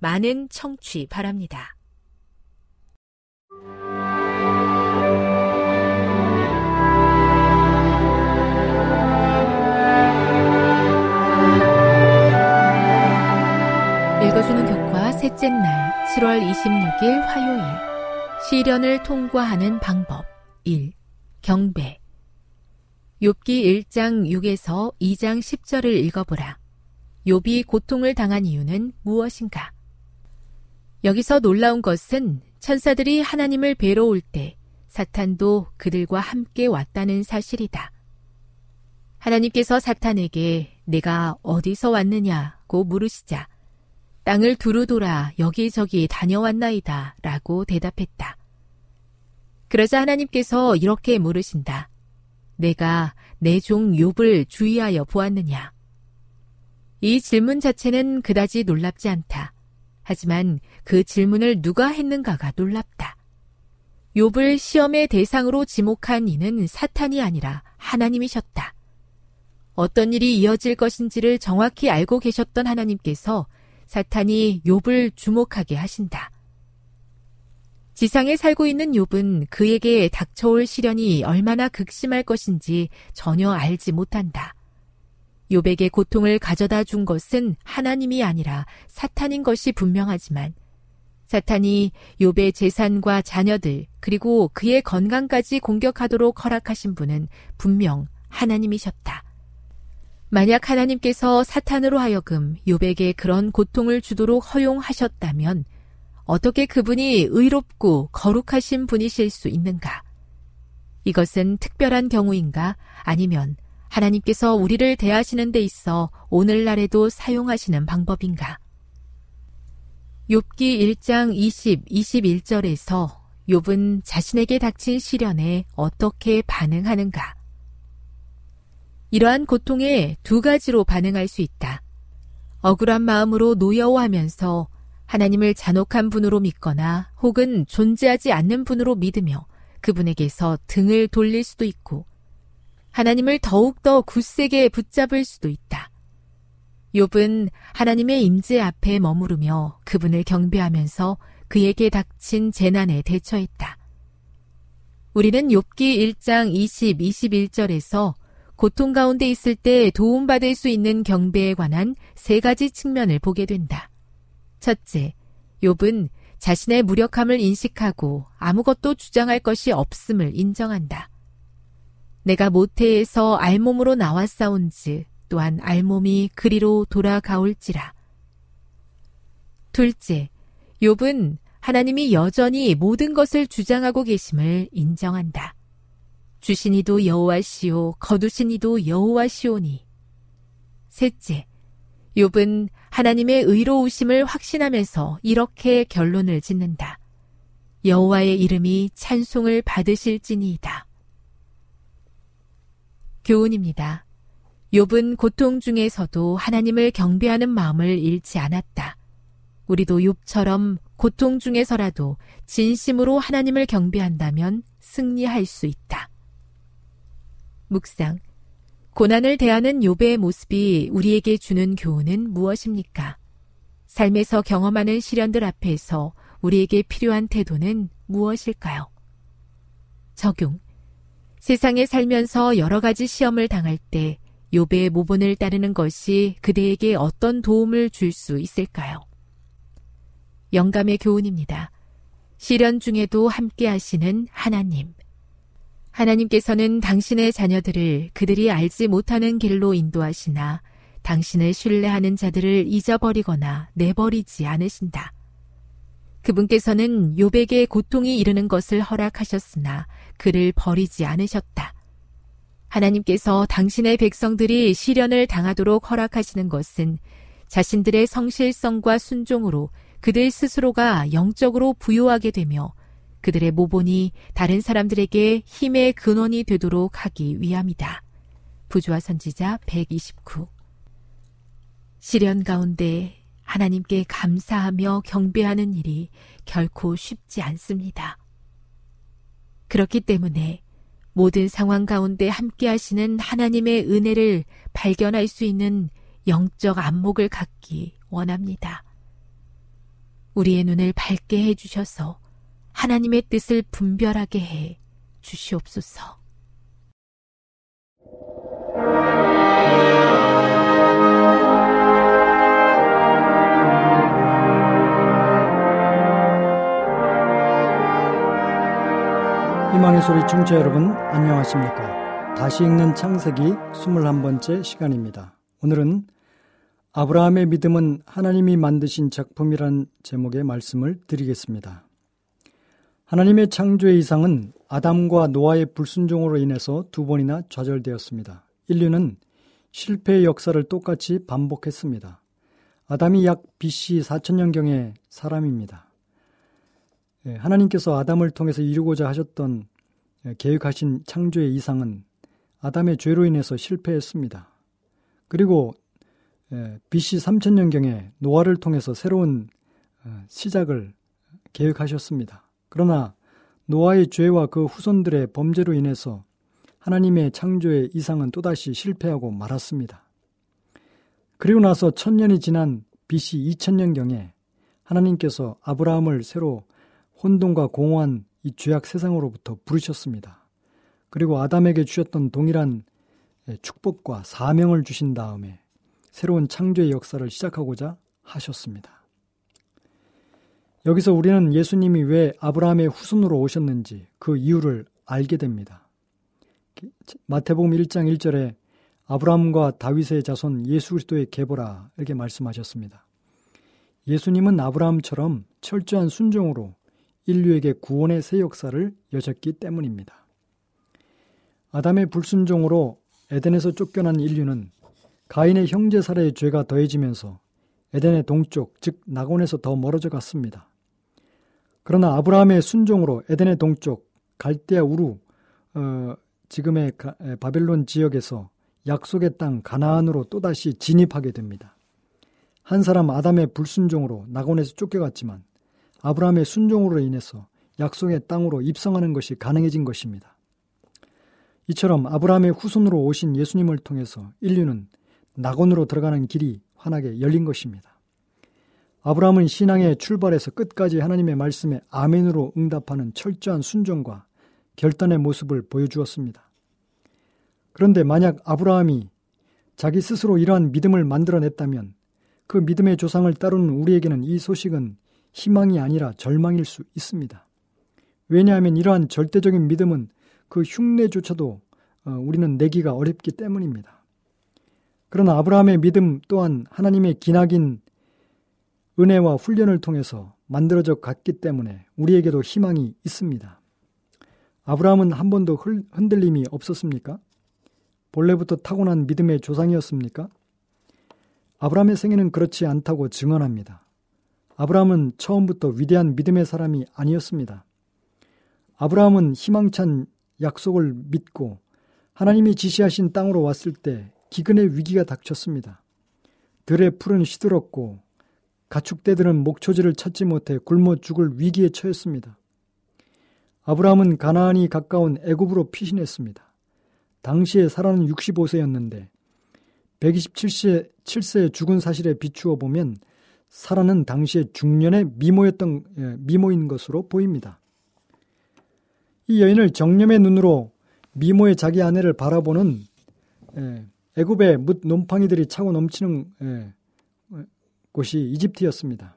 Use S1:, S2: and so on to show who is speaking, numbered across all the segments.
S1: 많은 청취 바랍니다. 읽어주는 교과 셋째 날 7월 26일 화요일 시련을 통과하는 방법 1. 경배 욥기 1장 6에서 2장 10절을 읽어보라. 욥이 고통을 당한 이유는 무엇인가? 여기서 놀라운 것은 천사들이 하나님을 뵈러 올 때 사탄도 그들과 함께 왔다는 사실이다. 하나님께서 사탄에게 내가 어디서 왔느냐고 물으시자 땅을 두루 돌아 여기저기 다녀왔나이다 라고 대답했다. 그러자 하나님께서 이렇게 물으신다. 내가 내 종 욥을 주의하여 보았느냐? 이 질문 자체는 그다지 놀랍지 않다. 하지만 그 질문을 누가 했는가가 놀랍다. 욥을 시험의 대상으로 지목한 이는 사탄이 아니라 하나님이셨다. 어떤 일이 이어질 것인지를 정확히 알고 계셨던 하나님께서 사탄이 욥을 주목하게 하신다. 지상에 살고 있는 욥은 그에게 닥쳐올 시련이 얼마나 극심할 것인지 전혀 알지 못한다. 욥에게 고통을 가져다 준 것은 하나님이 아니라 사탄인 것이 분명하지만 사탄이 욥의 재산과 자녀들 그리고 그의 건강까지 공격하도록 허락하신 분은 분명 하나님이셨다. 만약 하나님께서 사탄으로 하여금 욥에게 그런 고통을 주도록 허용하셨다면 어떻게 그분이 의롭고 거룩하신 분이실 수 있는가? 이것은 특별한 경우인가? 아니면 하나님께서 우리를 대하시는 데 있어 오늘날에도 사용하시는 방법인가? 욥기 1장 20, 21절에서 욥은 자신에게 닥친 시련에 어떻게 반응하는가? 이러한 고통에 두 가지로 반응할 수 있다. 억울한 마음으로 노여워하면서 하나님을 잔혹한 분으로 믿거나 혹은 존재하지 않는 분으로 믿으며 그분에게서 등을 돌릴 수도 있고 하나님을 더욱더 굳세게 붙잡을 수도 있다. 욥은 하나님의 임재 앞에 머무르며 그분을 경배하면서 그에게 닥친 재난에 대처했다. 우리는 욥기 1장 20, 21절에서 고통 가운데 있을 때 도움받을 수 있는 경배에 관한 세 가지 측면을 보게 된다. 첫째, 욥은 자신의 무력함을 인식하고 아무것도 주장할 것이 없음을 인정한다. 내가 모태에서 알몸으로 나왔사온즉 또한 알몸이 그리로 돌아가올지라. 둘째, 욥은 하나님이 여전히 모든 것을 주장하고 계심을 인정한다. 주신 이도 여호와시오 거두신 이도 여호와시오니. 셋째, 욥은 하나님의 의로우심을 확신하면서 이렇게 결론을 짓는다. 여호와의 이름이 찬송을 받으실지니이다. 교훈입니다. 욥은 고통 중에서도 하나님을 경배하는 마음을 잃지 않았다. 우리도 욥처럼 고통 중에서라도 진심으로 하나님을 경배한다면 승리할 수 있다. 묵상. 고난을 대하는 욥의 모습이 우리에게 주는 교훈은 무엇입니까? 삶에서 경험하는 시련들 앞에서 우리에게 필요한 태도는 무엇일까요? 적용. 세상에 살면서 여러 가지 시험을 당할 때 욥의 모본을 따르는 것이 그대에게 어떤 도움을 줄 수 있을까요? 영감의 교훈입니다. 시련 중에도 함께 하시는 하나님. 하나님께서는 당신의 자녀들을 그들이 알지 못하는 길로 인도하시나 당신을 신뢰하는 자들을 잊어버리거나 내버리지 않으신다. 그분께서는 요백의 고통이 이르는 것을 허락하셨으나 그를 버리지 않으셨다. 하나님께서 당신의 백성들이 시련을 당하도록 허락하시는 것은 자신들의 성실성과 순종으로 그들 스스로가 영적으로 부유하게 되며 그들의 모본이 다른 사람들에게 힘의 근원이 되도록 하기 위함이다. 부조화 선지자 129 시련 가운데 하나님께 감사하며 경배하는 일이 결코 쉽지 않습니다. 그렇기 때문에 모든 상황 가운데 함께 하시는 하나님의 은혜를 발견할 수 있는 영적 안목을 갖기 원합니다. 우리의 눈을 밝게 해주셔서 하나님의 뜻을 분별하게 해 주시옵소서.
S2: 희망의 소리 청취자 여러분 안녕하십니까? 다시 읽는 창세기 21번째 시간입니다. 오늘은 아브라함의 믿음은 하나님이 만드신 작품이란 제목의 말씀을 드리겠습니다. 하나님의 창조의 이상은 아담과 노아의 불순종으로 인해서 두 번이나 좌절되었습니다. 인류는 실패의 역사를 똑같이 반복했습니다. 아담이 약 BC 4천년경의 사람입니다. 예, 하나님께서 아담을 통해서 이루고자 하셨던 예, 계획하신 창조의 이상은 아담의 죄로 인해서 실패했습니다. 그리고 BC 예, 3000년경에 노아를 통해서 새로운 어, 시작을 계획하셨습니다. 그러나 노아의 죄와 그 후손들의 범죄로 인해서 하나님의 창조의 이상은 또다시 실패하고 말았습니다. 그리고 나서 천년이 지난 BC 2000년경에 하나님께서 아브라함을 새로 혼돈과 공허한 이 죄악 세상으로부터 부르셨습니다. 그리고 아담에게 주셨던 동일한 축복과 사명을 주신 다음에 새로운 창조의 역사를 시작하고자 하셨습니다. 여기서 우리는 예수님이 왜 아브라함의 후손으로 오셨는지 그 이유를 알게 됩니다. 마태복음 1장 1절에 아브라함과 다윗의 자손 예수 그리스도의 계보라 이렇게 말씀하셨습니다. 예수님은 아브라함처럼 철저한 순종으로 인류에게 구원의 새 역사를 여셨기 때문입니다. 아담의 불순종으로 에덴에서 쫓겨난 인류는 가인의 형제 살해의 죄가 더해지면서 에덴의 동쪽, 즉 낙원에서 더 멀어져 갔습니다. 그러나 아브라함의 순종으로 에덴의 동쪽 갈대아 우루 어, 지금의 가, 바벨론 지역에서 약속의 땅 가나안으로 또다시 진입하게 됩니다. 한 사람 아담의 불순종으로 낙원에서 쫓겨갔지만 아브라함의 순종으로 인해서 약속의 땅으로 입성하는 것이 가능해진 것입니다. 이처럼 아브라함의 후손으로 오신 예수님을 통해서 인류는 낙원으로 들어가는 길이 환하게 열린 것입니다. 아브라함은 신앙의 출발에서 끝까지 하나님의 말씀에 아멘으로 응답하는 철저한 순종과 결단의 모습을 보여주었습니다. 그런데 만약 아브라함이 자기 스스로 이러한 믿음을 만들어냈다면 그 믿음의 조상을 따르는 우리에게는 이 소식은 희망이 아니라 절망일 수 있습니다. 왜냐하면 이러한 절대적인 믿음은 그 흉내조차도 어, 우리는 내기가 어렵기 때문입니다. 그러나 아브라함의 믿음 또한 하나님의 기나긴 은혜와 훈련을 통해서 만들어져 갔기 때문에 우리에게도 희망이 있습니다. 아브라함은 한 번도 흔들림이 없었습니까? 본래부터 타고난 믿음의 조상이었습니까? 아브라함의 생애는 그렇지 않다고 증언합니다. 아브라함은 처음부터 위대한 믿음의 사람이 아니었습니다. 아브라함은 희망찬 약속을 믿고 하나님이 지시하신 땅으로 왔을 때 기근의 위기가 닥쳤습니다. 들의 풀은 시들었고 가축대들은 목초지를 찾지 못해 굶어 죽을 위기에 처했습니다. 아브라함은 가나안이 가까운 애굽으로 피신했습니다. 당시에 사라는 65세였는데 127세 7세 죽은 사실에 비추어 보면 사라는 당시에 중년의 미모였던 예, 미모인 것으로 보입니다. 이 여인을 정념의 눈으로 미모의 자기 아내를 바라보는 예, 애굽의 뭇 놈팡이들이 차고 넘치는 예, 곳이 이집트였습니다.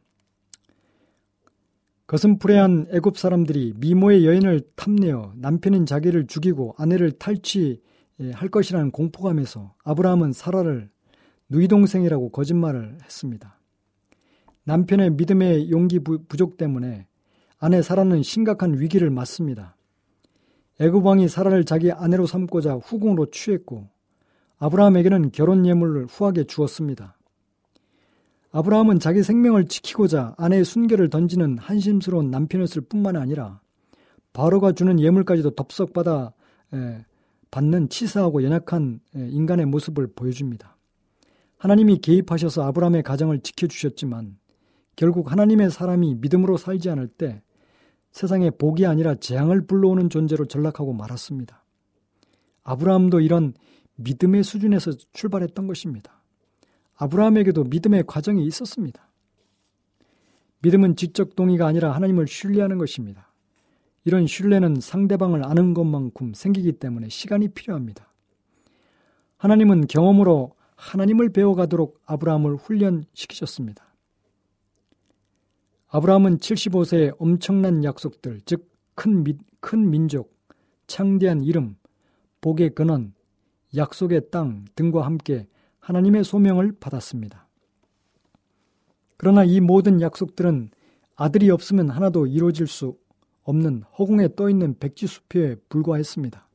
S2: 거슴푸레한 애굽 사람들이 미모의 여인을 탐내어 남편인 자기를 죽이고 아내를 탈취할 것이라는 공포감에서 아브라함은 사라를 누이 동생이라고 거짓말을 했습니다. 남편의 믿음의 용기 부족 때문에 아내 사라는 심각한 위기를 맞습니다. 애굽 왕이 사라를 자기 아내로 삼고자 후궁으로 취했고 아브라함에게는 결혼 예물을 후하게 주었습니다. 아브라함은 자기 생명을 지키고자 아내의 순결을 던지는 한심스러운 남편이었을 뿐만 아니라 바로가 주는 예물까지도 덥석 받아 받는 치사하고 연약한 인간의 모습을 보여줍니다. 하나님이 개입하셔서 아브라함의 가정을 지켜주셨지만 결국 하나님의 사람이 믿음으로 살지 않을 때 세상에 복이 아니라 재앙을 불러오는 존재로 전락하고 말았습니다. 아브라함도 이런 믿음의 수준에서 출발했던 것입니다. 아브라함에게도 믿음의 과정이 있었습니다. 믿음은 지적 동의가 아니라 하나님을 신뢰하는 것입니다. 이런 신뢰는 상대방을 아는 것만큼 생기기 때문에 시간이 필요합니다. 하나님은 경험으로 하나님을 배워가도록 아브라함을 훈련시키셨습니다. 아브라함은 75세에 엄청난 약속들, 즉, 큰, 미, 큰 민족, 창대한 이름, 복의 근원, 약속의 땅 등과 함께 하나님의 소명을 받았습니다. 그러나 이 모든 약속들은 아들이 없으면 하나도 이루어질 수 없는 허공에 떠 있는 백지수표에 불과했습니다.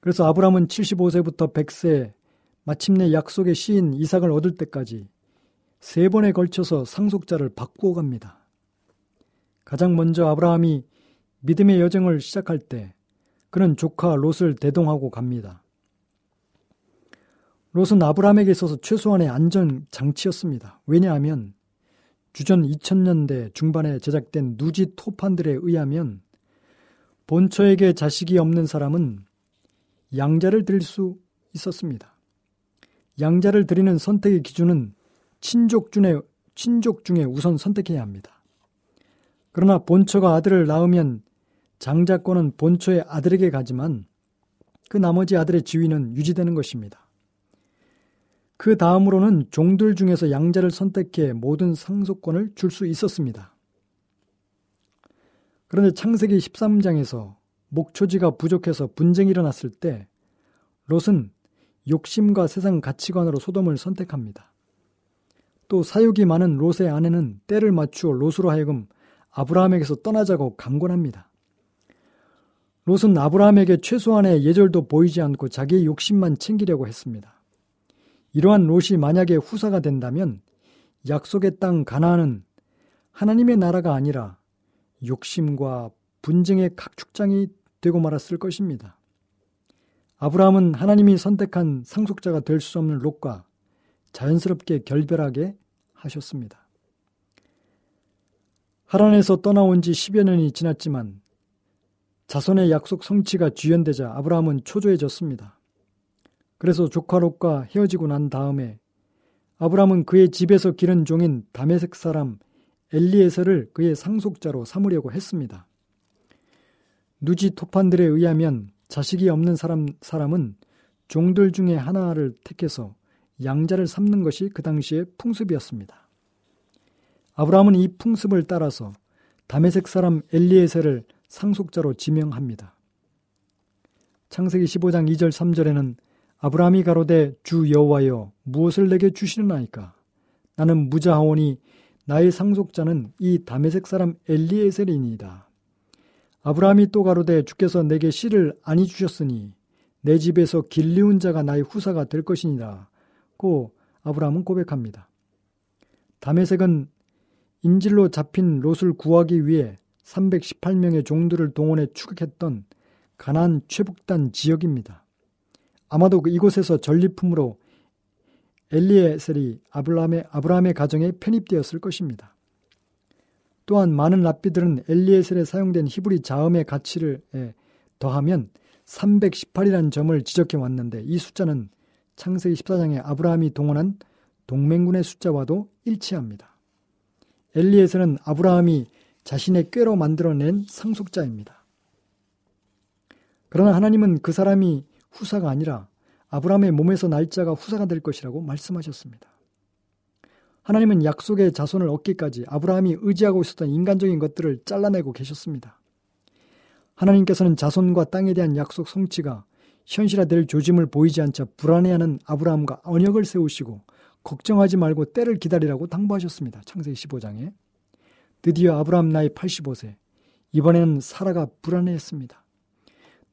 S2: 그래서 아브라함은 75세부터 100세 마침내 약속의 시인 이삭을 얻을 때까지 세 번에 걸쳐서 상속자를 바꾸어 갑니다. 가장 먼저 아브라함이 믿음의 여정을 시작할 때 그는 조카 롯을 대동하고 갑니다. 롯은 아브라함에게 있어서 최소한의 안전 장치였습니다. 왜냐하면 주전 2000년대 중반에 제작된 누지 토판들에 의하면 본처에게 자식이 없는 사람은 양자를 드릴 수 있었습니다. 양자를 드리는 선택의 기준은 친족 중에, 친족 중에 우선 선택해야 합니다. 그러나 본처가 아들을 낳으면 장자권은 본처의 아들에게 가지만 그 나머지 아들의 지위는 유지되는 것입니다. 그 다음으로는 종들 중에서 양자를 선택해 모든 상속권을 줄 수 있었습니다. 그런데 창세기 13장에서 목초지가 부족해서 분쟁이 일어났을 때 롯은 욕심과 세상 가치관으로 소돔을 선택합니다. 또 사육이 많은 롯의 아내는 때를 맞추어 롯으로 하여금 아브라함에게서 떠나자고 강권합니다. 롯은 아브라함에게 최소한의 예절도 보이지 않고 자기의 욕심만 챙기려고 했습니다. 이러한 롯이 만약에 후사가 된다면 약속의 땅 가나안은 하나님의 나라가 아니라 욕심과 분쟁의 각축장이 되고 말았을 것입니다. 아브라함은 하나님이 선택한 상속자가 될 수 없는 롯과 자연스럽게 결별하게 하셨습니다. 하란에서 떠나온 지 10여 년이 지났지만 자손의 약속 성취가 주연되자 아브라함은 초조해졌습니다. 그래서 조카 롯과 헤어지고 난 다음에 아브라함은 그의 집에서 기른 종인 다메섹 사람 엘리에서를 그의 상속자로 삼으려고 했습니다. 누지 토판들에 의하면 자식이 없는 사람, 사람은 종들 중에 하나를 택해서 양자를 삼는 것이 그 당시의 풍습이었습니다. 아브라함은 이 풍습을 따라서 다메섹 사람 엘리에서를 상속자로 지명합니다. 창세기 15장 2절 3절에는 아브라함이 가로되 주 여호와여 무엇을 내게 주시는아이까 나는 무자하오니 나의 상속자는 이 다메색 사람 엘리에셀이니이다. 아브라함이 또 가로되 주께서 내게 씨를 아니 주셨으니 내 집에서 길리운 자가 나의 후사가 될 것이니라. 고 아브라함은 고백합니다. 다메색은 인질로 잡힌 롯을 구하기 위해 318명의 종들을 동원해 추격했던 가난 최북단 지역입니다. 아마도 그 이곳에서 전리품으로 엘리에셀이 아브라함의, 아브라함의 가정에 편입되었을 것입니다. 또한 많은 랍비들은 엘리에셀에 사용된 히브리 자음의 가치를 더하면 318이라는 점을 지적해 왔는데 이 숫자는 창세기 14장에 아브라함이 동원한 동맹군의 숫자와도 일치합니다. 엘리에셀은 아브라함이 자신의 꾀로 만들어낸 상속자입니다. 그러나 하나님은 그 사람이 후사가 아니라 아브라함의 몸에서 날짜가 후사가 될 것이라고 말씀하셨습니다. 하나님은 약속의 자손을 얻기까지 아브라함이 의지하고 있었던 인간적인 것들을 잘라내고 계셨습니다. 하나님께서는 자손과 땅에 대한 약속 성취가 현실화될 조짐을 보이지 않자 불안해하는 아브라함과 언약을 세우시고 걱정하지 말고 때를 기다리라고 당부하셨습니다. 창세기 15장에. 드디어 아브라함 나이 85세. 이번에는 사라가 불안해했습니다.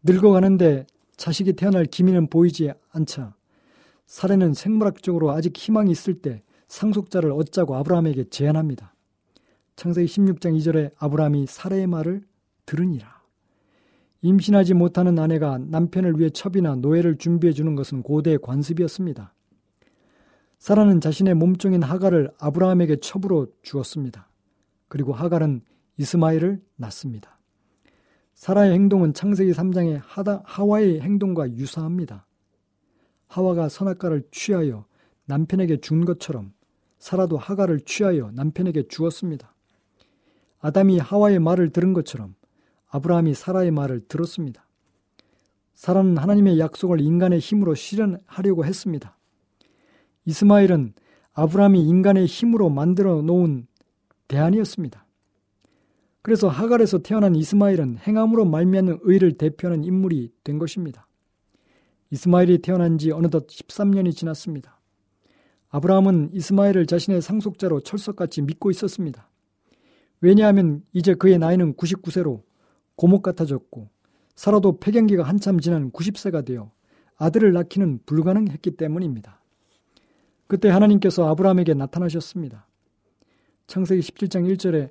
S2: 늙어가는데 자식이 태어날 기미는 보이지 않자 사례는 생물학적으로 아직 희망이 있을 때 상속자를 얻자고 아브라함에게 제안합니다. 창세기 16장 2절에 아브라함이 사례의 말을 들으니라. 임신하지 못하는 아내가 남편을 위해 첩이나 노예를 준비해 주는 것은 고대의 관습이었습니다. 사라는 자신의 몸종인 하갈을 아브라함에게 첩으로 주었습니다. 그리고 하갈은 이스마엘을 낳습니다. 사라의 행동은 창세기 3장의 하다, 하와의 행동과 유사합니다. 하와가 선악과를 취하여 남편에게 준 것처럼 사라도 하갈을 취하여 남편에게 주었습니다. 아담이 하와의 말을 들은 것처럼 아브라함이 사라의 말을 들었습니다. 사라는 하나님의 약속을 인간의 힘으로 실현하려고 했습니다. 이스마엘은 아브라함이 인간의 힘으로 만들어 놓은 대안이었습니다. 그래서 하갈에서 태어난 이스마엘은 행함으로 말미암는 의를 대표하는 인물이 된 것입니다. 이스마엘이 태어난 지 어느덧 13년이 지났습니다. 아브라함은 이스마엘을 자신의 상속자로 철석같이 믿고 있었습니다. 왜냐하면 이제 그의 나이는 99세로 고목 같아졌고 살아도 폐경기가 한참 지난 90세가 되어 아들을 낳기는 불가능했기 때문입니다. 그때 하나님께서 아브라함에게 나타나셨습니다. 창세기 17장 1절에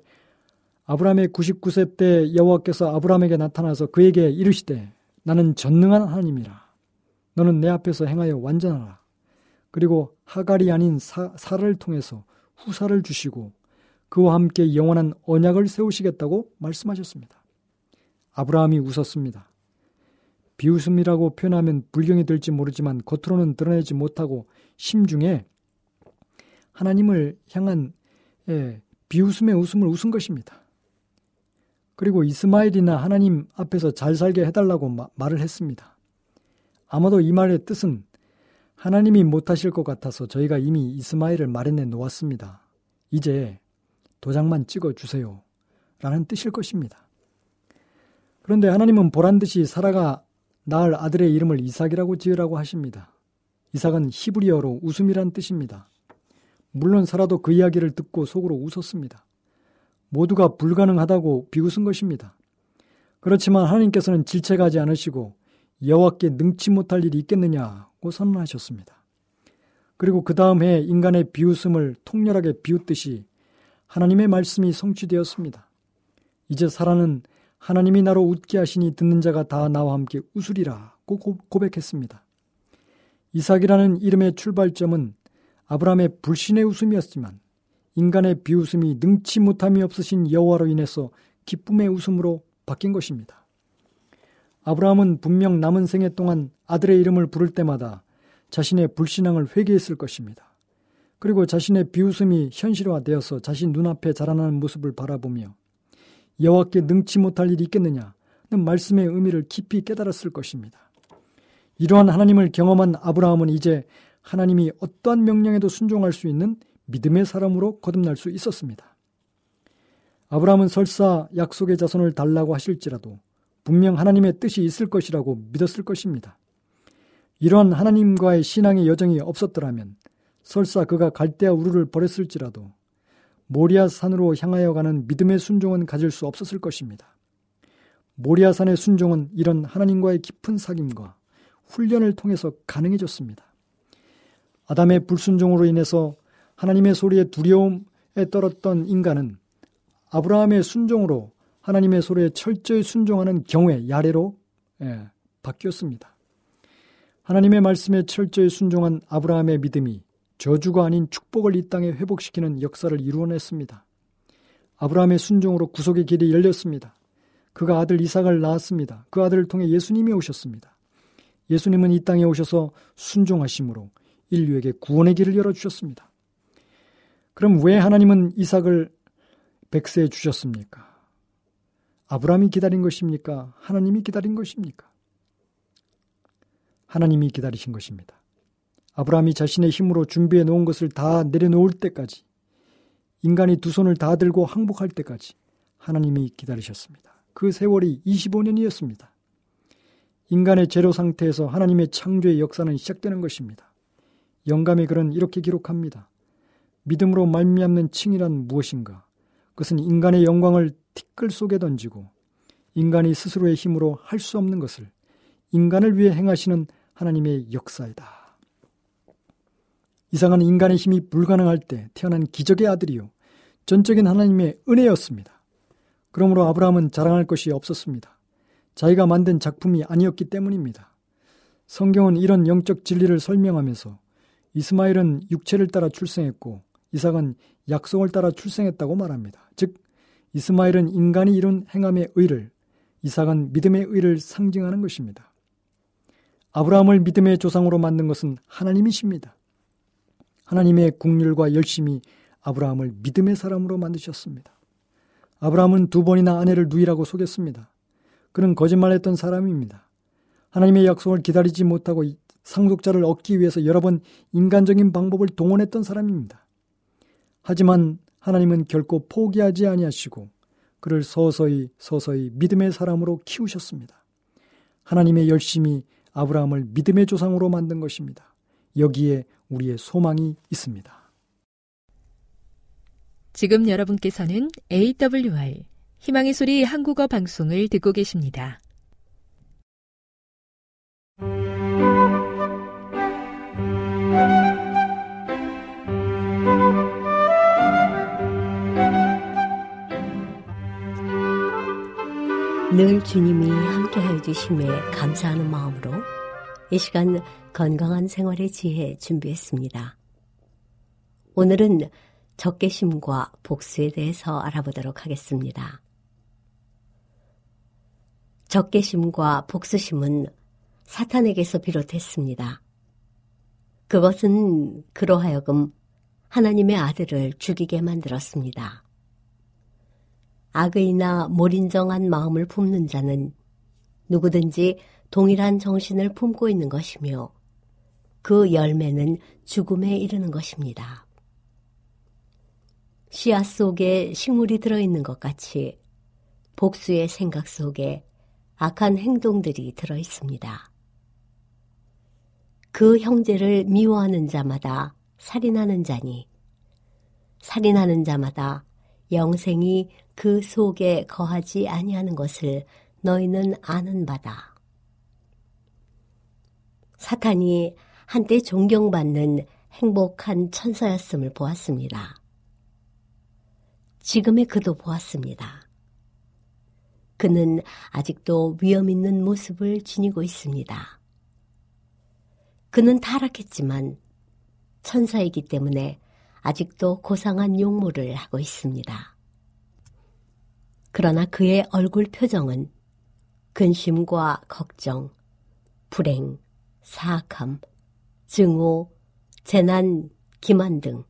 S2: 아브라함의 99세 때 여호와께서 아브라함에게 나타나서 그에게 이르시되 나는 전능한 하나님이라. 너는 내 앞에서 행하여 완전하라. 그리고 하갈이 아닌 사, 사를 통해서 후사를 주시고 그와 함께 영원한 언약을 세우시겠다고 말씀하셨습니다. 아브라함이 웃었습니다. 비웃음이라고 표현하면 불경이 될지 모르지만 겉으로는 드러내지 못하고 심중에 하나님을 향한 예, 비웃음의 웃음을 웃은 것입니다. 그리고 이스마엘이나 하나님 앞에서 잘 살게 해달라고 마, 말을 했습니다. 아마도 이 말의 뜻은 하나님이 못하실 것 같아서 저희가 이미 이스마엘을 마련해 놓았습니다. 이제 도장만 찍어 주세요. 라는 뜻일 것입니다. 그런데 하나님은 보란 듯이 사라가 낳을 아들의 이름을 이삭이라고 지으라고 하십니다. 이삭은 히브리어로 웃음이란 뜻입니다. 물론 사라도 그 이야기를 듣고 속으로 웃었습니다. 모두가 불가능하다고 비웃은 것입니다. 그렇지만 하나님께서는 질책하지 않으시고 여호와께 능치 못할 일이 있겠느냐고 선언하셨습니다. 그리고 그 다음 해 인간의 비웃음을 통렬하게 비웃듯이 하나님의 말씀이 성취되었습니다. 이제 사라는 하나님이 나로 웃게 하시니 듣는 자가 다 나와 함께 웃으리라고 고백했습니다. 이삭이라는 이름의 출발점은 아브라함의 불신의 웃음이었지만 인간의 비웃음이 능치 못함이 없으신 여호와로 인해서 기쁨의 웃음으로 바뀐 것입니다. 아브라함은 분명 남은 생애 동안 아들의 이름을 부를 때마다 자신의 불신앙을 회개했을 것입니다. 그리고 자신의 비웃음이 현실화되어서 자신 눈앞에 자라나는 모습을 바라보며 여호와께 능치 못할 일이 있겠느냐 는 말씀의 의미를 깊이 깨달았을 것입니다. 이러한 하나님을 경험한 아브라함은 이제 하나님이 어떠한 명령에도 순종할 수 있는 믿음의 사람으로 거듭날 수 있었습니다. 아브라함은 설사 약속의 자손을 달라고 하실지라도 분명 하나님의 뜻이 있을 것이라고 믿었을 것입니다. 이러한 하나님과의 신앙의 여정이 없었더라면 설사 그가 갈대아 우르를 버렸을지라도 모리아 산으로 향하여 가는 믿음의 순종은 가질 수 없었을 것입니다. 모리아 산의 순종은 이런 하나님과의 깊은 사귐과 훈련을 통해서 가능해졌습니다. 아담의 불순종으로 인해서 하나님의 소리에 두려움에 떨었던 인간은 아브라함의 순종으로 하나님의 소리에 철저히 순종하는 경우에 야례로 예, 바뀌었습니다. 하나님의 말씀에 철저히 순종한 아브라함의 믿음이 저주가 아닌 축복을 이 땅에 회복시키는 역사를 이루어냈습니다. 아브라함의 순종으로 구속의 길이 열렸습니다. 그가 아들 이삭을 낳았습니다. 그 아들을 통해 예수님이 오셨습니다. 예수님은 이 땅에 오셔서 순종하심으로 인류에게 구원의 길을 열어주셨습니다. 그럼 왜 하나님은 이삭을 백세에 주셨습니까? 아브라함이 기다린 것입니까? 하나님이 기다린 것입니까? 하나님이 기다리신 것입니다. 아브라함이 자신의 힘으로 준비해 놓은 것을 다 내려놓을 때까지 인간이 두 손을 다 들고 항복할 때까지 하나님이 기다리셨습니다. 그 세월이 25년이었습니다. 인간의 재료 상태에서 하나님의 창조의 역사는 시작되는 것입니다. 영감의 글은 이렇게 기록합니다. 믿음으로 말미암는 칭이란 무엇인가? 그것은 인간의 영광을 티끌 속에 던지고 인간이 스스로의 힘으로 할 수 없는 것을 인간을 위해 행하시는 하나님의 역사이다. 이상한 인간의 힘이 불가능할 때 태어난 기적의 아들이요. 전적인 하나님의 은혜였습니다. 그러므로 아브라함은 자랑할 것이 없었습니다. 자기가 만든 작품이 아니었기 때문입니다. 성경은 이런 영적 진리를 설명하면서 이스마엘은 육체를 따라 출생했고 이삭은 약속을 따라 출생했다고 말합니다. 즉 이스마엘은 인간이 이룬 행함의 의를 이삭은 믿음의 의를 상징하는 것입니다. 아브라함을 믿음의 조상으로 만든 것은 하나님이십니다. 하나님의 국률과 열심히 아브라함을 믿음의 사람으로 만드셨습니다. 아브라함은 두 번이나 아내를 누이라고 속였습니다. 그는 거짓말했던 사람입니다. 하나님의 약속을 기다리지 못하고 상속자를 얻기 위해서 여러 번 인간적인 방법을 동원했던 사람입니다. 하지만 하나님은 결코 포기하지 아니하시고 그를 서서히 서서히 믿음의 사람으로 키우셨습니다. 하나님의 열심히 아브라함을 믿음의 조상으로 만든 것입니다. 여기에 우리의 소망이 있습니다.
S1: 지금 여러분께서는 AWR 희망의 소리 한국어 방송을 듣고 계십니다.
S3: 늘 주님이 함께 해 주심에 감사하는 마음으로 이 시간 건강한 생활의 지혜 준비했습니다. 오늘은 적개심과 복수에 대해서 알아보도록 하겠습니다. 적개심과 복수심은 사탄에게서 비롯했습니다. 그것은 그로하여금 하나님의 아들을 죽이게 만들었습니다. 악의나 몰인정한 마음을 품는 자는 누구든지 동일한 정신을 품고 있는 것이며 그 열매는 죽음에 이르는 것입니다. 씨앗 속에 식물이 들어있는 것 같이 복수의 생각 속에 악한 행동들이 들어 있습니다. 그 형제를 미워하는 자마다 살인하는 자니 살인하는 자마다 영생이 그 속에 거하지 아니하는 것을 너희는 아는 바다. 사탄이 한때 존경받는 행복한 천사였음을 보았습니다. 지금의 그도 보았습니다. 그는 아직도 위험 있는 모습을 지니고 있습니다. 그는 타락했지만 천사이기 때문에 아직도 고상한 용모를 하고 있습니다. 그러나 그의 얼굴 표정은 근심과 걱정, 불행, 사악함, 증오, 재난, 기만 등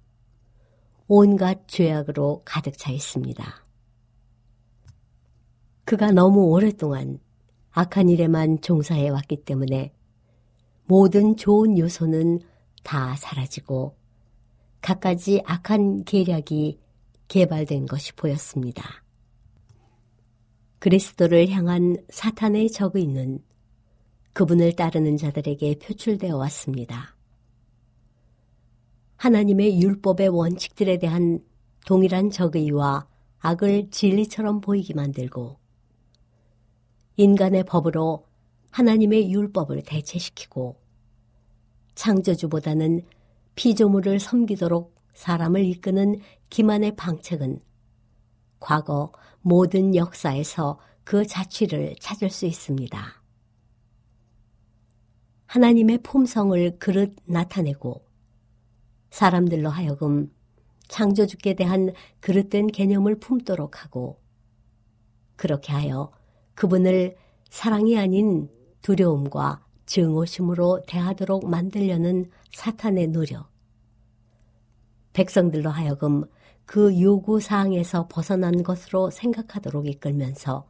S3: 온갖 죄악으로 가득 차 있습니다. 그가 너무 오랫동안 악한 일에만 종사해 왔기 때문에 모든 좋은 요소는 다 사라지고 갖가지 악한 계략이 개발된 것이 보였습니다. 그리스도를 향한 사탄의 적의는 그분을 따르는 자들에게 표출되어 왔습니다. 하나님의 율법의 원칙들에 대한 동일한 적의와 악을 진리처럼 보이게 만들고 인간의 법으로 하나님의 율법을 대체시키고 창조주보다는 피조물을 섬기도록 사람을 이끄는 기만의 방책은 과거 모든 역사에서 그 자취를 찾을 수 있습니다. 하나님의 품성을 그릇 나타내고 사람들로 하여금 창조주께 대한 그릇된 개념을 품도록 하고 그렇게 하여 그분을 사랑이 아닌 두려움과 증오심으로 대하도록 만들려는 사탄의 노력. 백성들로 하여금 그 요구 사항에서 벗어난 것으로 생각하도록 이끌면서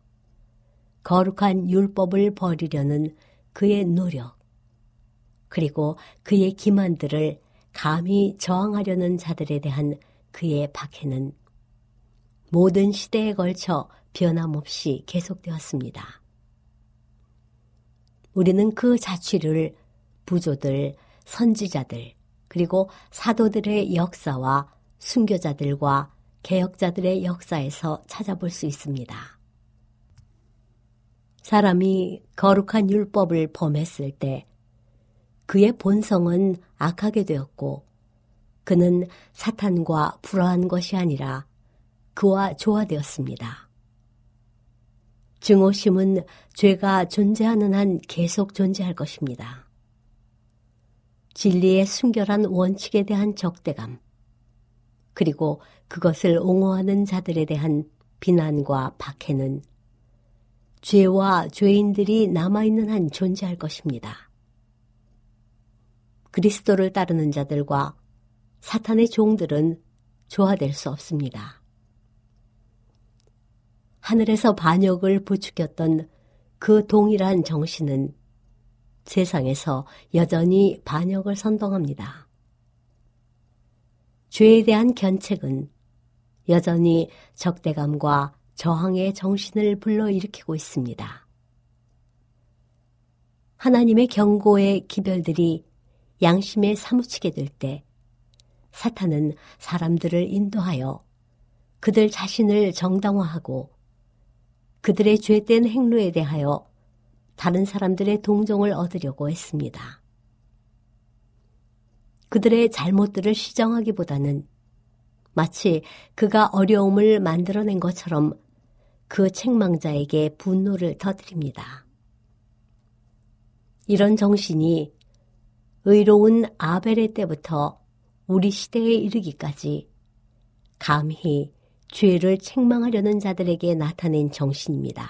S3: 거룩한 율법을 버리려는 그의 노력, 그리고 그의 기만들을 감히 저항하려는 자들에 대한 그의 박해는 모든 시대에 걸쳐 변함없이 계속되었습니다. 우리는 그 자취를 부조들, 선지자들, 그리고 사도들의 역사와 순교자들과 개혁자들의 역사에서 찾아볼 수 있습니다. 사람이 거룩한 율법을 범했을 때 그의 본성은 악하게 되었고 그는 사탄과 불화한 것이 아니라 그와 조화되었습니다. 증오심은 죄가 존재하는 한 계속 존재할 것입니다. 진리의 순결한 원칙에 대한 적대감, 그리고 그것을 옹호하는 자들에 대한 비난과 박해는 죄와 죄인들이 남아있는 한 존재할 것입니다. 그리스도를 따르는 자들과 사탄의 종들은 조화될 수 없습니다. 하늘에서 반역을 부추겼던 그 동일한 정신은 세상에서 여전히 반역을 선동합니다. 죄에 대한 견책은 여전히 적대감과 저항의 정신을 불러일으키고 있습니다. 하나님의 경고의 기별들이 양심에 사무치게 될 때 사탄은 사람들을 인도하여 그들 자신을 정당화하고 그들의 죄된 행로에 대하여 다른 사람들의 동정을 얻으려고 했습니다. 그들의 잘못들을 시정하기보다는 마치 그가 어려움을 만들어낸 것처럼 그 책망자에게 분노를 터뜨립니다. 이런 정신이 의로운 아벨의 때부터 우리 시대에 이르기까지 감히 죄를 책망하려는 자들에게 나타낸 정신입니다.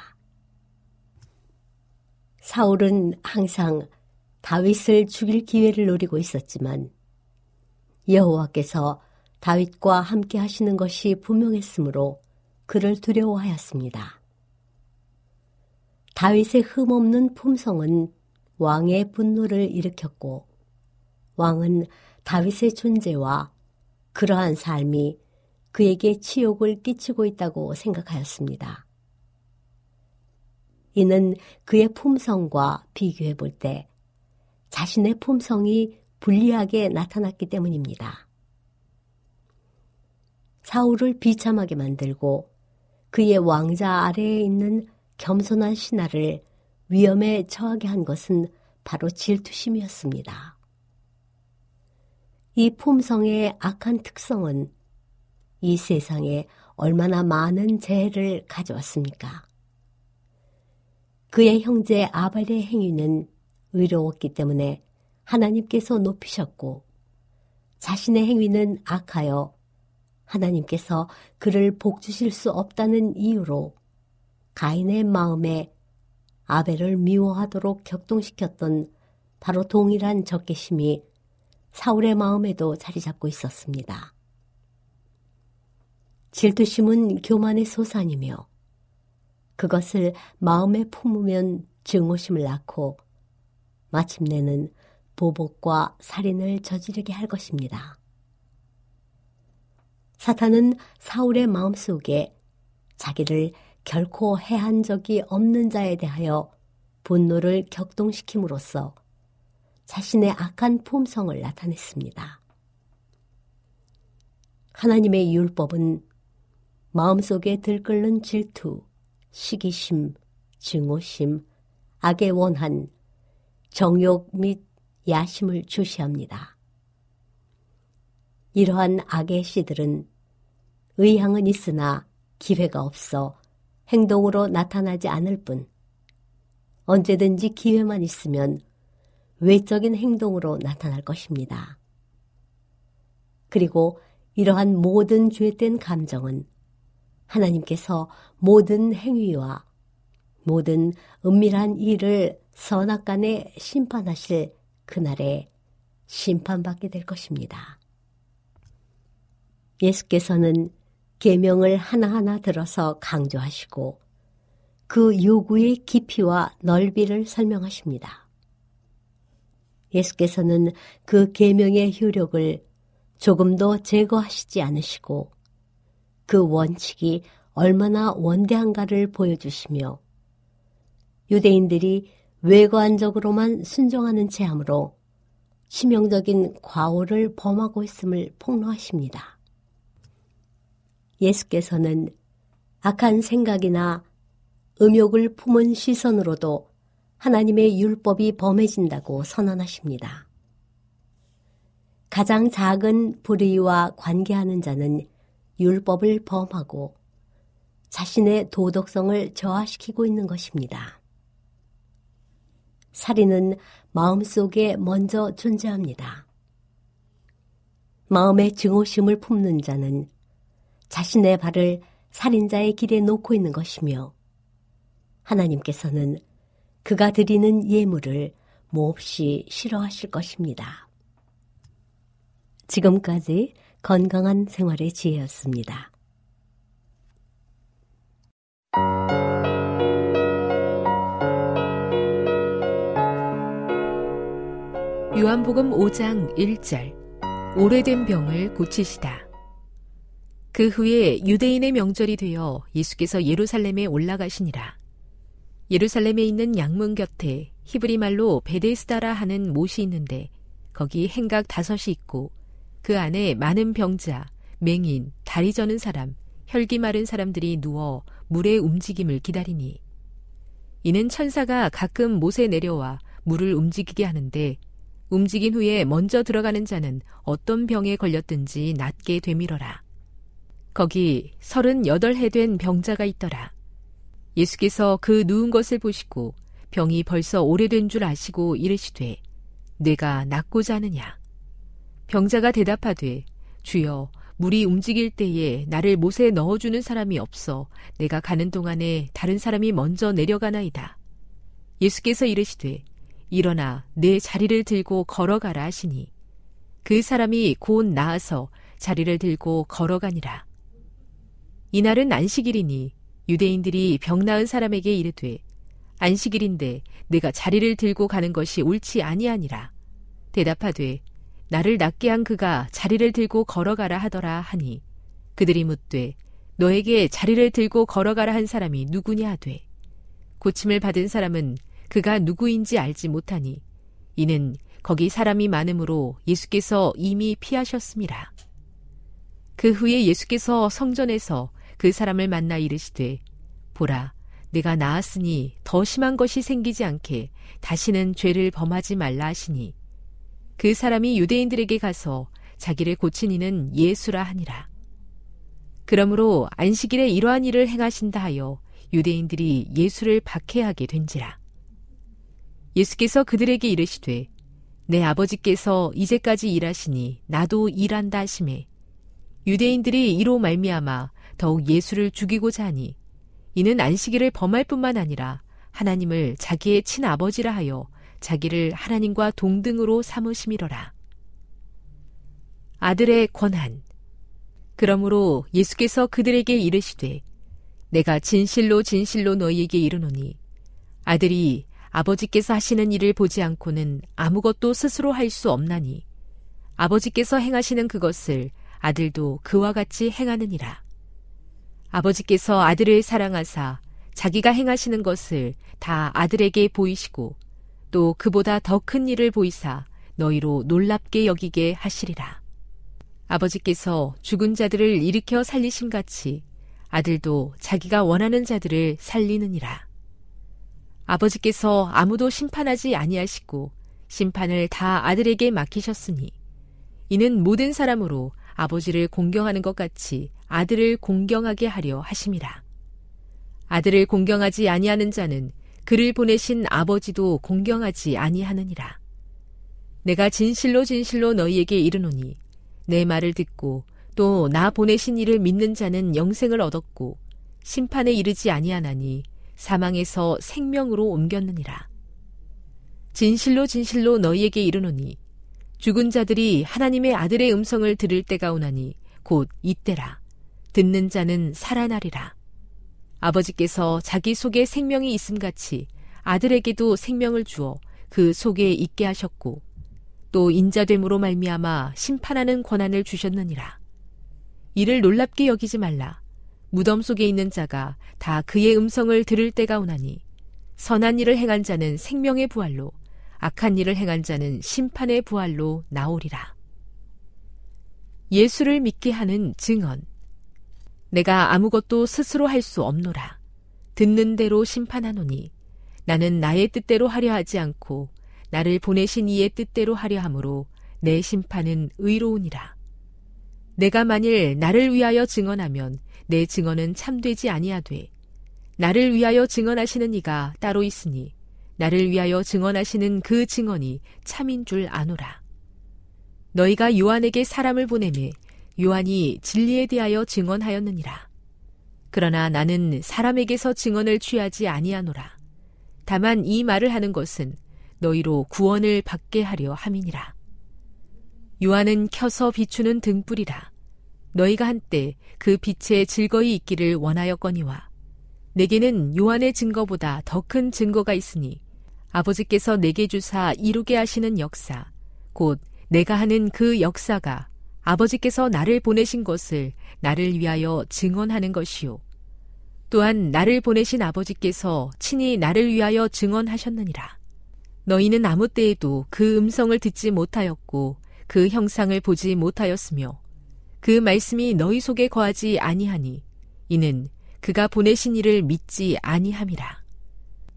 S3: 사울은 항상 다윗을 죽일 기회를 노리고 있었지만 여호와께서 다윗과 함께 하시는 것이 분명했으므로 그를 두려워하였습니다. 다윗의 흠없는 품성은 왕의 분노를 일으켰고 왕은 다윗의 존재와 그러한 삶이 그에게 치욕을 끼치고 있다고 생각하였습니다. 이는 그의 품성과 비교해 볼 때 자신의 품성이 불리하게 나타났기 때문입니다. 사울을 비참하게 만들고 그의 왕자 아래에 있는 겸손한 신하를 위험에 처하게 한 것은 바로 질투심이었습니다. 이 품성의 악한 특성은 이 세상에 얼마나 많은 재해를 가져왔습니까? 그의 형제 아발의 행위는 의로웠기 때문에 하나님께서 높이셨고 자신의 행위는 악하여 하나님께서 그를 복주실 수 없다는 이유로 가인의 마음에 아벨을 미워하도록 격동시켰던 바로 동일한 적개심이 사울의 마음에도 자리 잡고 있었습니다. 질투심은 교만의 소산이며 그것을 마음에 품으면 증오심을 낳고 마침내는 보복과 살인을 저지르게 할 것입니다. 사탄은 사울의 마음속에 자기를 결코 해한 적이 없는 자에 대하여 분노를 격동시킴으로써 자신의 악한 품성을 나타냈습니다. 하나님의 율법은 마음속에 들끓는 질투, 시기심, 증오심, 악의 원한, 정욕 및 야심을 주시합니다. 이러한 악의 씨들은 의향은 있으나 기회가 없어 행동으로 나타나지 않을 뿐 언제든지 기회만 있으면 외적인 행동으로 나타날 것입니다. 그리고 이러한 모든 죄된 감정은 하나님께서 모든 행위와 모든 은밀한 일을 선악간에 심판하실 그날에 심판받게 될 것입니다. 예수께서는 계명을 하나하나 들어서 강조하시고 그 요구의 깊이와 넓이를 설명하십니다. 예수께서는 그 계명의 효력을 조금도 제거하시지 않으시고 그 원칙이 얼마나 원대한가를 보여주시며 유대인들이 외관적으로만 순종하는 체함으로 치명적인 과오를 범하고 있음을 폭로하십니다. 예수께서는 악한 생각이나 음욕을 품은 시선으로도 하나님의 율법이 범해진다고 선언하십니다. 가장 작은 불의와 관계하는 자는 율법을 범하고 자신의 도덕성을 저하시키고 있는 것입니다. 살인은 마음속에 먼저 존재합니다. 마음의 증오심을 품는 자는 자신의 발을 살인자의 길에 놓고 있는 것이며 하나님께서는 그가 드리는 예물을 몹시 싫어하실 것입니다. 지금까지 건강한 생활의 지혜였습니다.
S1: 요한복음 5장 1절 오래된 병을 고치시다. 그 후에 유대인의 명절이 되어 예수께서 예루살렘에 올라가시니라. 예루살렘에 있는 양문 곁에 히브리 말로 베데스다라 하는 못이 있는데 거기 행각 다섯이 있고 그 안에 많은 병자, 맹인, 다리 저는 사람, 혈기 마른 사람들이 누워 물의 움직임을 기다리니 이는 천사가 가끔 못에 내려와 물을 움직이게 하는데 움직인 후에 먼저 들어가는 자는 어떤 병에 걸렸든지 낫게 되밀어라. 거기 서른여덟 해 된 병자가 있더라. 예수께서 그 누운 것을 보시고 병이 벌써 오래된 줄 아시고 이르시되 내가 낫고자 하느냐. 병자가 대답하되 주여 물이 움직일 때에 나를 못에 넣어주는 사람이 없어 내가 가는 동안에 다른 사람이 먼저 내려가나이다. 예수께서 이르시되 일어나 내 자리를 들고 걸어가라 하시니 그 사람이 곧 나아서 자리를 들고 걸어가니라. 이날은 안식일이니 유대인들이 병 나은 사람에게 이르되 안식일인데 내가 자리를 들고 가는 것이 옳지 아니하니라. 대답하되 나를 낫게 한 그가 자리를 들고 걸어가라 하더라 하니 그들이 묻되 너에게 자리를 들고 걸어가라 한 사람이 누구냐 하되 고침을 받은 사람은 그가 누구인지 알지 못하니 이는 거기 사람이 많으므로 예수께서 이미 피하셨습니다. 그 후에 예수께서 성전에서 그 사람을 만나 이르시되 보라 내가 나았으니 더 심한 것이 생기지 않게 다시는 죄를 범하지 말라 하시니 그 사람이 유대인들에게 가서 자기를 고친 이는 예수라 하니라. 그러므로 안식일에 이러한 일을 행하신다 하여 유대인들이 예수를 박해하게 된지라. 예수께서 그들에게 이르시되 내 아버지께서 이제까지 일하시니 나도 일한다 하심에 유대인들이 이로 말미암아 더욱 예수를 죽이고자 하니 이는 안식일을 범할 뿐만 아니라 하나님을 자기의 친아버지라 하여 자기를 하나님과 동등으로 삼으심이로라. 아들의 권한. 그러므로 예수께서 그들에게 이르시되 내가 진실로 진실로 너희에게 이르노니 아들이 아버지께서 하시는 일을 보지 않고는 아무것도 스스로 할 수 없나니 아버지께서 행하시는 그것을 아들도 그와 같이 행하느니라. 아버지께서 아들을 사랑하사 자기가 행하시는 것을 다 아들에게 보이시고 또 그보다 더 큰 일을 보이사 너희로 놀랍게 여기게 하시리라. 아버지께서 죽은 자들을 일으켜 살리심 같이 아들도 자기가 원하는 자들을 살리느니라. 아버지께서 아무도 심판하지 아니하시고 심판을 다 아들에게 맡기셨으니 이는 모든 사람으로 아버지를 공경하는 것 같이 아들을 공경하게 하려 하심이라. 아들을 공경하지 아니하는 자는 그를 보내신 아버지도 공경하지 아니하느니라. 내가 진실로 진실로 너희에게 이르노니 내 말을 듣고 또 나 보내신 이를 믿는 자는 영생을 얻었고 심판에 이르지 아니하나니 사망에서 생명으로 옮겼느니라. 진실로 진실로 너희에게 이르노니 죽은 자들이 하나님의 아들의 음성을 들을 때가 오나니 곧 이때라. 듣는 자는 살아나리라. 아버지께서 자기 속에 생명이 있음 같이 아들에게도 생명을 주어 그 속에 있게 하셨고 또 인자됨으로 말미암아 심판하는 권한을 주셨느니라. 이를 놀랍게 여기지 말라. 무덤 속에 있는 자가 다 그의 음성을 들을 때가 오나니 선한 일을 행한 자는 생명의 부활로 악한 일을 행한 자는 심판의 부활로 나오리라. 예수를 믿게 하는 증언. 내가 아무것도 스스로 할 수 없노라. 듣는 대로 심판하노니 나는 나의 뜻대로 하려 하지 않고 나를 보내신 이의 뜻대로 하려 하므로 내 심판은 의로우니라. 내가 만일 나를 위하여 증언하면 내 증언은 참되지 아니하되 나를 위하여 증언하시는 이가 따로 있으니 나를 위하여 증언하시는 그 증언이 참인 줄 아노라. 너희가 요한에게 사람을 보내매 요한이 진리에 대하여 증언하였느니라. 그러나 나는 사람에게서 증언을 취하지 아니하노라. 다만 이 말을 하는 것은 너희로 구원을 받게 하려 함이니라. 요한은 켜서 비추는 등불이라. 너희가 한때 그 빛에 즐거이 있기를 원하였거니와 내게는 요한의 증거보다 더 큰 증거가 있으니 아버지께서 내게 주사 이루게 하시는 역사 곧 내가 하는 그 역사가 아버지께서 나를 보내신 것을 나를 위하여 증언하는 것이요 또한 나를 보내신 아버지께서 친히 나를 위하여 증언하셨느니라 너희는 아무 때에도 그 음성을 듣지 못하였고 그 형상을 보지 못하였으며 그 말씀이 너희 속에 거하지 아니하니 이는 그가 보내신 이를 믿지 아니함이라.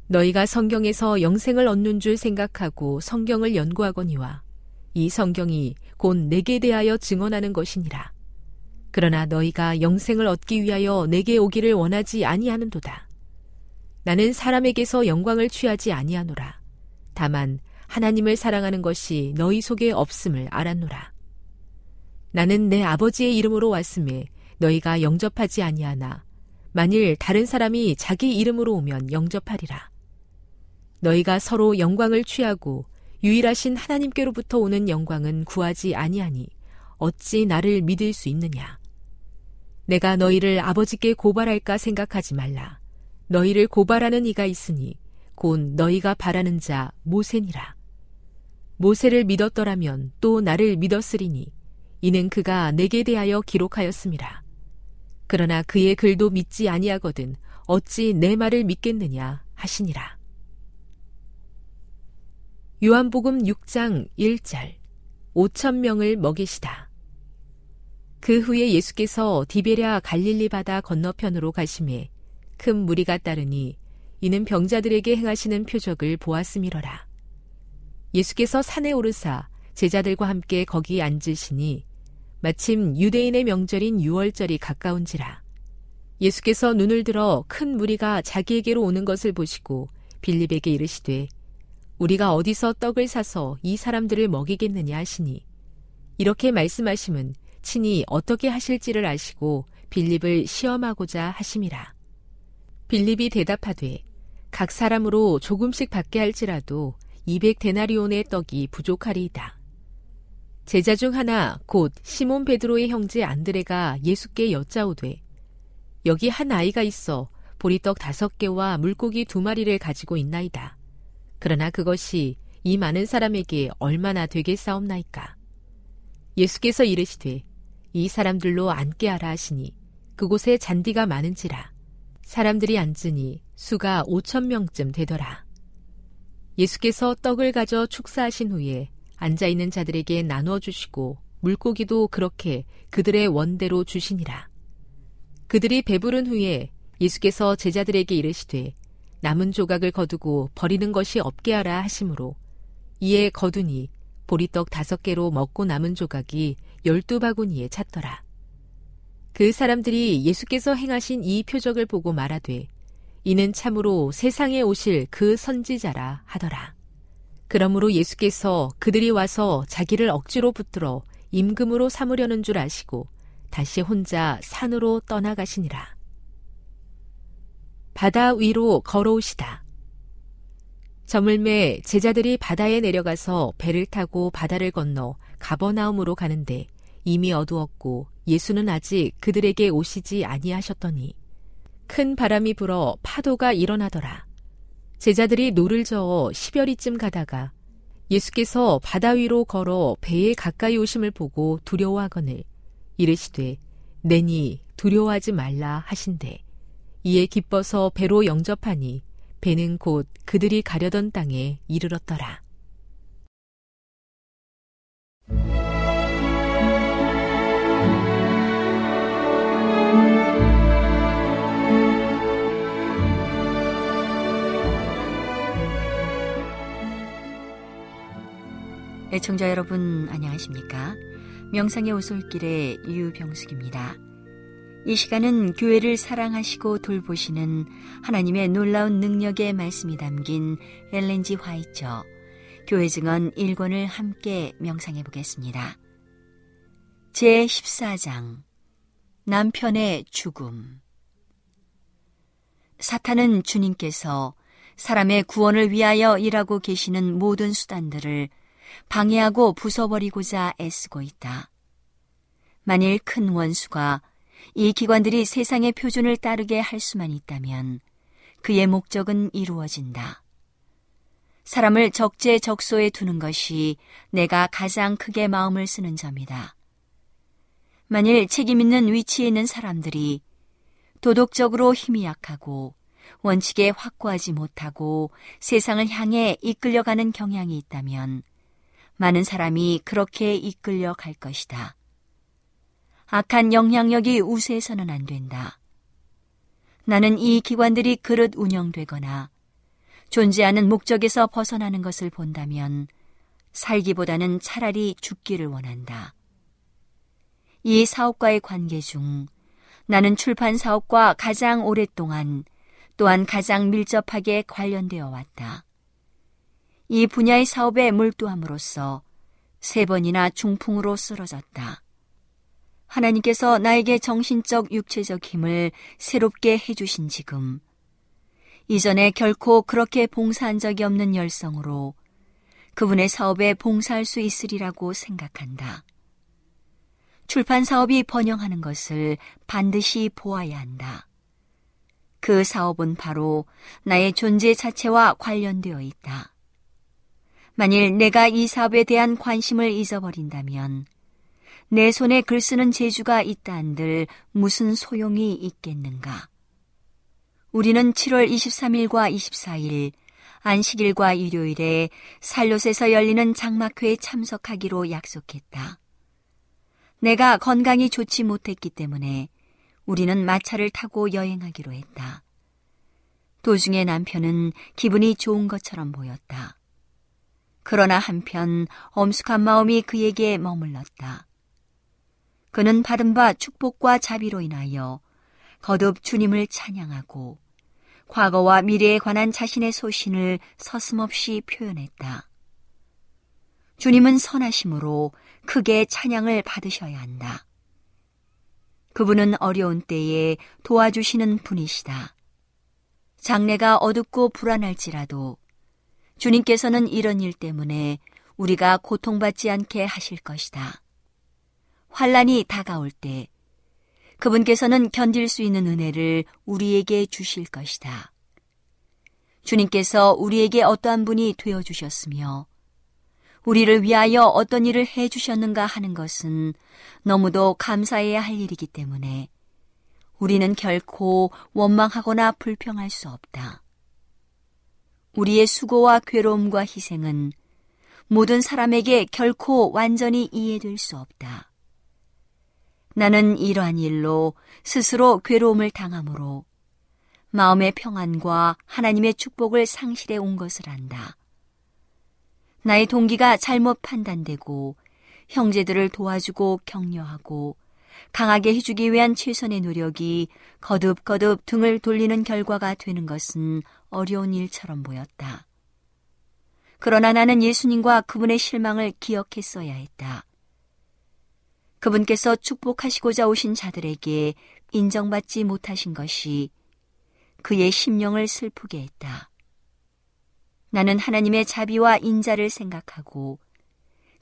S1: 너희가 성경에서 영생을 얻는 줄 생각하고 성경을 연구하거니와 이 성경이 곧 내게 대하여 증언하는 것이니라. 그러나 너희가 영생을 얻기 위하여 내게 오기를 원하지 아니하는도다. 나는 사람에게서 영광을 취하지 아니하노라. 다만 하나님을 사랑하는 것이 너희 속에 없음을 알았노라. 나는 내 아버지의 이름으로 왔음에 너희가 영접하지 아니하나 만일 다른 사람이 자기 이름으로 오면 영접하리라. 너희가 서로 영광을 취하고 유일하신 하나님께로부터 오는 영광은 구하지 아니하니 어찌 나를 믿을 수 있느냐? 내가 너희를 아버지께 고발할까 생각하지 말라. 너희를 고발하는 이가 있으니 곧 너희가 바라는 자 모세니라. 모세를 믿었더라면 또 나를 믿었으리니 이는 그가 내게 대하여 기록하였습니다. 그러나 그의 글도 믿지 아니하거든 어찌 내 말을 믿겠느냐 하시니라. 요한복음 6장 1절 5천 명을 먹이시다. 그 후에 예수께서 디베랴 갈릴리 바다 건너편으로 가심에 큰 무리가 따르니 이는 병자들에게 행하시는 표적을 보았음이러라. 예수께서 산에 오르사 제자들과 함께 거기 앉으시니 마침 유대인의 명절인 유월절이 가까운지라. 예수께서 눈을 들어 큰 무리가 자기에게로 오는 것을 보시고 빌립에게 이르시되 우리가 어디서 떡을 사서 이 사람들을 먹이겠느냐 하시니 이렇게 말씀하심은 친히 어떻게 하실지를 아시고 빌립을 시험하고자 하심이라. 빌립이 대답하되 각 사람으로 조금씩 받게 할지라도 200 데나리온의 떡이 부족하리이다. 제자 중 하나 곧 시몬 베드로의 형제 안드레가 예수께 여짜오되 여기 한 아이가 있어 보리떡 다섯 개와 물고기 두 마리를 가지고 있나이다. 그러나 그것이 이 많은 사람에게 얼마나 되겠사옵나이까. 예수께서 이르시되 이 사람들로 앉게 하라 하시니 그곳에 잔디가 많은지라 사람들이 앉으니 수가 오천 명쯤 되더라. 예수께서 떡을 가져 축사하신 후에 앉아 있는 자들에게 나누어 주시고 물고기도 그렇게 그들의 원대로 주시니라. 그들이 배부른 후에 예수께서 제자들에게 이르시되 남은 조각을 거두고 버리는 것이 없게 하라 하심으로 이에 거두니 보리떡 다섯 개로 먹고 남은 조각이 열두 바구니에 찼더라. 그 사람들이 예수께서 행하신 이 표적을 보고 말하되 이는 참으로 세상에 오실 그 선지자라 하더라. 그러므로 예수께서 그들이 와서 자기를 억지로 붙들어 임금으로 삼으려는 줄 아시고 다시 혼자 산으로 떠나가시니라. 바다 위로 걸어오시다. 저물매 제자들이 바다에 내려가서 배를 타고 바다를 건너 가버나움으로 가는데 이미 어두웠고 예수는 아직 그들에게 오시지 아니하셨더니 큰 바람이 불어 파도가 일어나더라. 제자들이 노를 저어 십여리쯤 가다가 예수께서 바다 위로 걸어 배에 가까이 오심을 보고 두려워하거늘 이르시되 내니 두려워하지 말라 하신대 이에 기뻐서 배로 영접하니 배는 곧 그들이 가려던 땅에 이르렀더라.
S4: 애청자 여러분 안녕하십니까? 명상의 오솔길의 유병숙입니다. 이 시간은 교회를 사랑하시고 돌보시는 하나님의 놀라운 능력의 말씀이 담긴 엘렌지 화이처 교회 증언 1권을 함께 명상해 보겠습니다. 제 14장 남편의 죽음 사탄은 주님께서 사람의 구원을 위하여 일하고 계시는 모든 수단들을 방해하고 부숴버리고자 애쓰고 있다. 만일 큰 원수가 이 기관들이 세상의 표준을 따르게 할 수만 있다면 그의 목적은 이루어진다. 사람을 적재적소에 두는 것이 내가 가장 크게 마음을 쓰는 점이다. 만일 책임 있는 위치에 있는 사람들이 도덕적으로 힘이 약하고 원칙에 확고하지 못하고 세상을 향해 이끌려가는 경향이 있다면 많은 사람이 그렇게 이끌려 갈 것이다. 악한 영향력이 우세해서는 안 된다. 나는 이 기관들이 그릇 운영되거나 존재하는 목적에서 벗어나는 것을 본다면 살기보다는 차라리 죽기를 원한다. 이 사업과의 관계 중 나는 출판 사업과 가장 오랫동안 또한 가장 밀접하게 관련되어 왔다. 이 분야의 사업에 몰두함으로써 세 번이나 중풍으로 쓰러졌다. 하나님께서 나에게 정신적, 육체적 힘을 새롭게 해주신 지금, 이전에 결코 그렇게 봉사한 적이 없는 열성으로 그분의 사업에 봉사할 수 있으리라고 생각한다. 출판 사업이 번영하는 것을 반드시 보아야 한다. 그 사업은 바로 나의 존재 자체와 관련되어 있다. 만일 내가 이 사업에 대한 관심을 잊어버린다면 내 손에 글 쓰는 재주가 있다 한들 무슨 소용이 있겠는가? 우리는 7월 23일과 24일 안식일과 일요일에 살롯에서 열리는 장막회에 참석하기로 약속했다. 내가 건강이 좋지 못했기 때문에 우리는 마차를 타고 여행하기로 했다. 도중에 남편은 기분이 좋은 것처럼 보였다. 그러나 한편 엄숙한 마음이 그에게 머물렀다. 그는 받은 바 축복과 자비로 인하여 거듭 주님을 찬양하고 과거와 미래에 관한 자신의 소신을 서슴없이 표현했다. 주님은 선하심으로 크게 찬양을 받으셔야 한다. 그분은 어려운 때에 도와주시는 분이시다. 장래가 어둡고 불안할지라도 주님께서는 이런 일 때문에 우리가 고통받지 않게 하실 것이다. 환란이 다가올 때 그분께서는 견딜 수 있는 은혜를 우리에게 주실 것이다. 주님께서 우리에게 어떠한 분이 되어 주셨으며 우리를 위하여 어떤 일을 해 주셨는가 하는 것은 너무도 감사해야 할 일이기 때문에 우리는 결코 원망하거나 불평할 수 없다. 우리의 수고와 괴로움과 희생은 모든 사람에게 결코 완전히 이해될 수 없다. 나는 이러한 일로 스스로 괴로움을 당함으로 마음의 평안과 하나님의 축복을 상실해 온 것을 안다. 나의 동기가 잘못 판단되고 형제들을 도와주고 격려하고 강하게 해주기 위한 최선의 노력이 거듭거듭 등을 돌리는 결과가 되는 것은 어려운 일처럼 보였다. 그러나 나는 예수님과 그분의 실망을 기억했어야 했다. 그분께서 축복하시고자 오신 자들에게 인정받지 못하신 것이 그의 심령을 슬프게 했다. 나는 하나님의 자비와 인자를 생각하고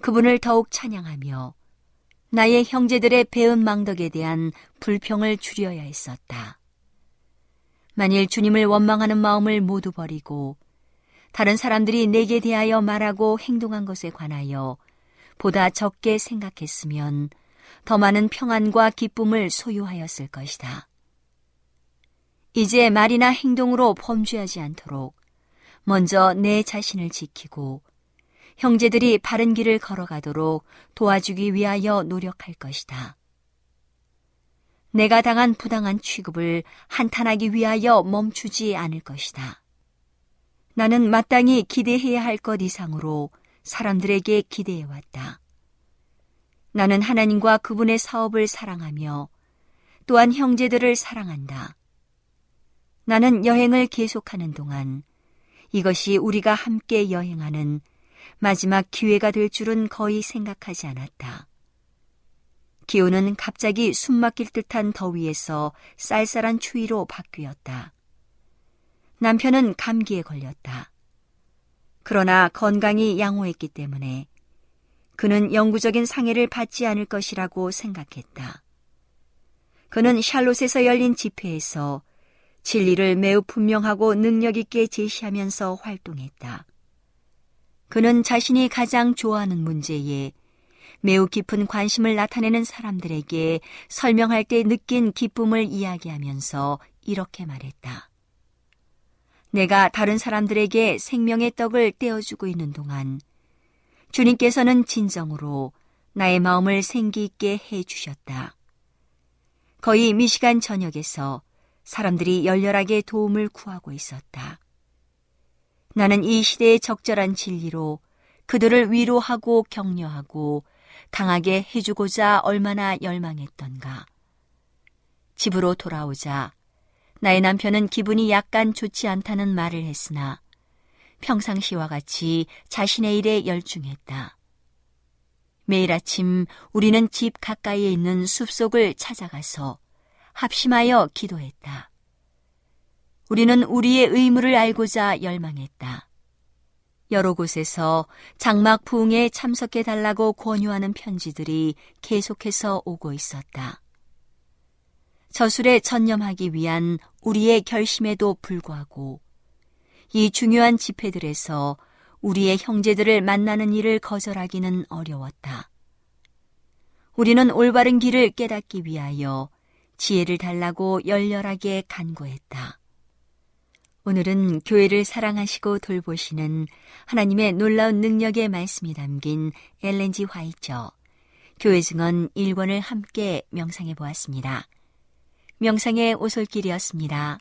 S4: 그분을 더욱 찬양하며 나의 형제들의 배은 망덕에 대한 불평을 줄여야 했었다. 만일 주님을 원망하는 마음을 모두 버리고 다른 사람들이 내게 대하여 말하고 행동한 것에 관하여 보다 적게 생각했으면 더 많은 평안과 기쁨을 소유하였을 것이다. 이제 말이나 행동으로 범죄하지 않도록 먼저 내 자신을 지키고 형제들이 바른 길을 걸어가도록 도와주기 위하여 노력할 것이다. 내가 당한 부당한 취급을 한탄하기 위하여 멈추지 않을 것이다. 나는 마땅히 기대해야 할 것 이상으로 사람들에게 기대해왔다. 나는 하나님과 그분의 사업을 사랑하며 또한 형제들을 사랑한다. 나는 여행을 계속하는 동안 이것이 우리가 함께 여행하는 마지막 기회가 될 줄은 거의 생각하지 않았다. 기온은 갑자기 숨 막힐 듯한 더위에서 쌀쌀한 추위로 바뀌었다. 남편은 감기에 걸렸다. 그러나 건강이 양호했기 때문에 그는 영구적인 상해를 받지 않을 것이라고 생각했다. 그는 샬롯에서 열린 집회에서 진리를 매우 분명하고 능력 있게 제시하면서 활동했다. 그는 자신이 가장 좋아하는 문제에 매우 깊은 관심을 나타내는 사람들에게 설명할 때 느낀 기쁨을 이야기하면서 이렇게 말했다. 내가 다른 사람들에게 생명의 떡을 떼어주고 있는 동안 주님께서는 진정으로 나의 마음을 생기 있게 해 주셨다. 거의 미시간 저녁에서 사람들이 열렬하게 도움을 구하고 있었다. 나는 이 시대의 적절한 진리로 그들을 위로하고 격려하고 강하게 해주고자 얼마나 열망했던가. 집으로 돌아오자 나의 남편은 기분이 약간 좋지 않다는 말을 했으나 평상시와 같이 자신의 일에 열중했다. 매일 아침 우리는 집 가까이에 있는 숲속을 찾아가서 합심하여 기도했다. 우리는 우리의 의무를 알고자 열망했다. 여러 곳에서 장막 부흥에 참석해 달라고 권유하는 편지들이 계속해서 오고 있었다. 저술에 전념하기 위한 우리의 결심에도 불구하고 이 중요한 집회들에서 우리의 형제들을 만나는 일을 거절하기는 어려웠다. 우리는 올바른 길을 깨닫기 위하여 지혜를 달라고 열렬하게 간구했다. 오늘은 교회를 사랑하시고 돌보시는 하나님의 놀라운 능력의 말씀이 담긴 엘렌지 화이처 교회 증언 1권을 함께 명상해 보았습니다. 명상의 오솔길이었습니다.